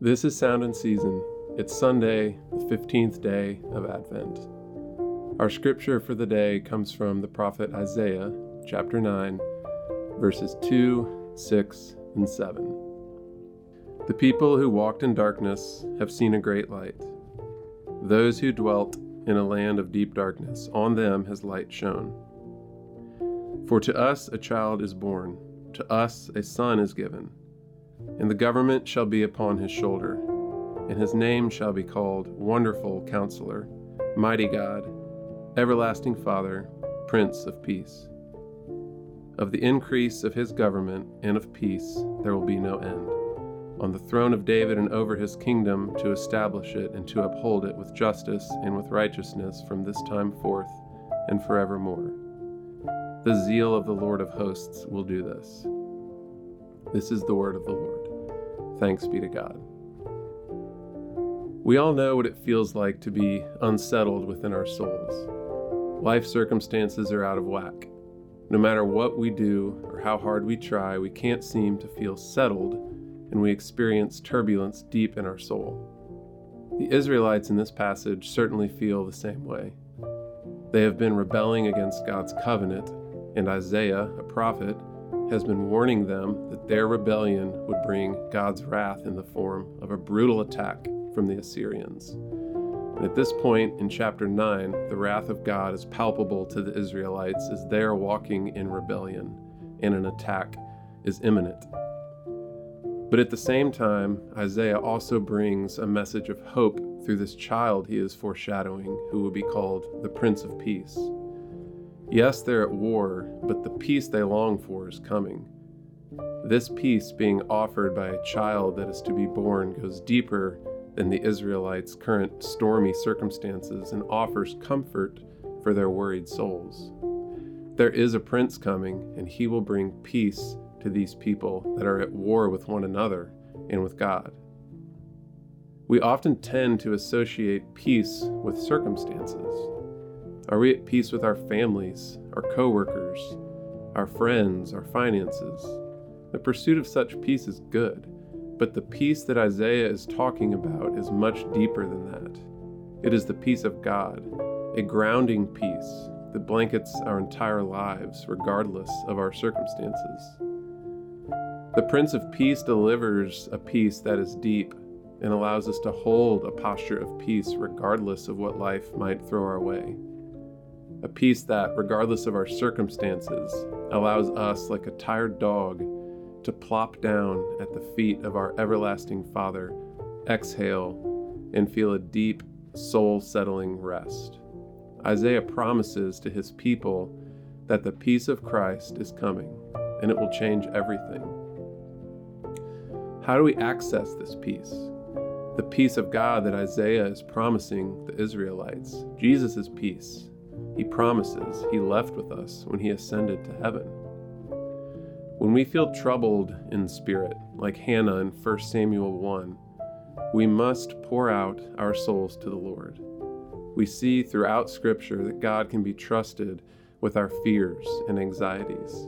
This is Sound and Season. It's Sunday, the 15th day of Advent. Our scripture for the day comes from the prophet Isaiah, chapter 9, verses 2, 6, and 7. The people who walked in darkness have seen a great light. Those who dwelt in a land of deep darkness, on them has light shone. For to us a child is born, to us a son is given, and the government shall be upon his shoulder, and his name shall be called Wonderful Counselor, Mighty God, Everlasting Father, Prince of Peace. Of the increase of his government and of peace there will be no end on the throne of David and over his kingdom to establish it and to uphold it with justice and with righteousness from this time forth and forevermore. The zeal of the Lord of hosts will do this. This is the word of the Lord. Thanks be to God. We all know what it feels like to be unsettled within our souls. Life circumstances are out of whack. No matter what we do or how hard we try, we can't seem to feel settled and we experience turbulence deep in our soul. The Israelites in this passage certainly feel the same way. They have been rebelling against God's covenant, and Isaiah, a prophet, has been warning them that their rebellion would bring God's wrath in the form of a brutal attack from the Assyrians. And at this point in chapter 9, the wrath of God is palpable to the Israelites as they are walking in rebellion, and an attack is imminent. But at the same time, Isaiah also brings a message of hope through this child he is foreshadowing, who will be called the Prince of Peace. Yes, they're at war, but the peace they long for is coming. This peace being offered by a child that is to be born goes deeper than the Israelites' current stormy circumstances and offers comfort for their worried souls. There is a prince coming, and he will bring peace to these people that are at war with one another and with God. We often tend to associate peace with circumstances. Are we at peace with our families, our coworkers, our friends, our finances? The pursuit of such peace is good, but the peace that Isaiah is talking about is much deeper than that. It is the peace of God, a grounding peace that blankets our entire lives regardless of our circumstances. The Prince of Peace delivers a peace that is deep and allows us to hold a posture of peace regardless of what life might throw our way. A peace that, regardless of our circumstances, allows us, like a tired dog, to plop down at the feet of our everlasting Father, exhale, and feel a deep, soul settling rest. Isaiah promises to his people that the peace of Christ is coming, and it will change everything. How do we access this peace? The peace of God that Isaiah is promising the Israelites. Jesus' peace. He promises he left with us when he ascended to heaven. When we feel troubled in spirit, like Hannah in 1 Samuel 1, we must pour out our souls to the Lord. We see throughout Scripture that God can be trusted with our fears and anxieties.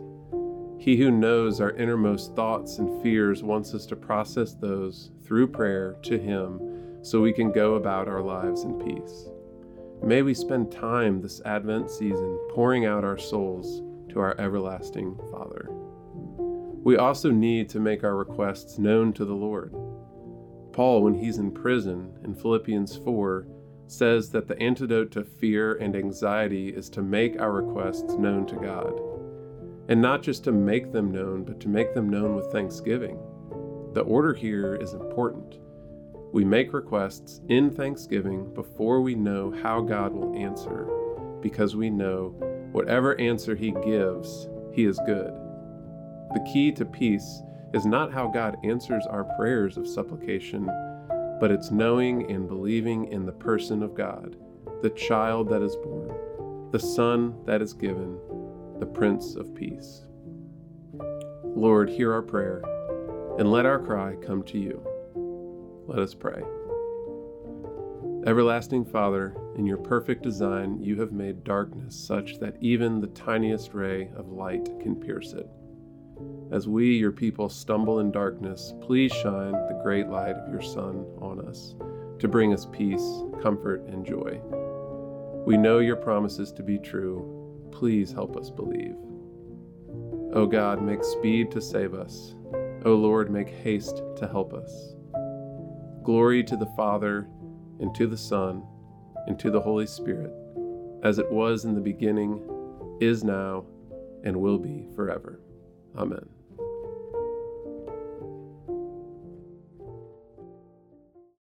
He who knows our innermost thoughts and fears wants us to process those through prayer to Him so we can go about our lives in peace. May we spend time this Advent season pouring out our souls to our everlasting Father. We also need to make our requests known to the Lord. Paul, when he's in prison in Philippians 4, says that the antidote to fear and anxiety is to make our requests known to God and not just to make them known, but to make them known with thanksgiving. The order here is important. We make requests in thanksgiving before we know how God will answer, because we know whatever answer He gives, He is good. The key to peace is not how God answers our prayers of supplication, but it's knowing and believing in the person of God, the child that is born, the Son that is given the Prince of Peace. Lord, hear our prayer, and let our cry come to you. Let us pray. Everlasting Father, in your perfect design, you have made darkness such that even the tiniest ray of light can pierce it. As we, your people, stumble in darkness, please shine the great light of your Son on us to bring us peace, comfort, and joy. We know your promises to be true. Please help us believe. O God, make speed to save us. O Lord, make haste to help us. Glory to the Father, and to the Son, and to the Holy Spirit, as it was in the beginning, is now, and will be forever. Amen.